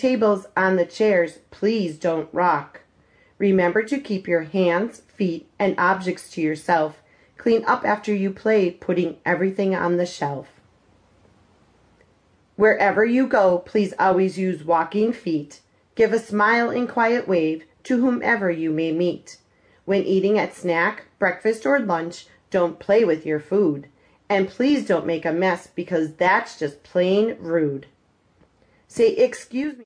tables on the chairs, please don't rock. Remember to keep your hands, feet, and objects to yourself. Clean up after you play, putting everything on the shelf. Wherever you go, please always use walking feet. Give a smile and quiet wave to whomever you may meet. When eating at snack, breakfast, or lunch, don't play with your food. And please don't make a mess because that's just plain rude. Say, excuse me.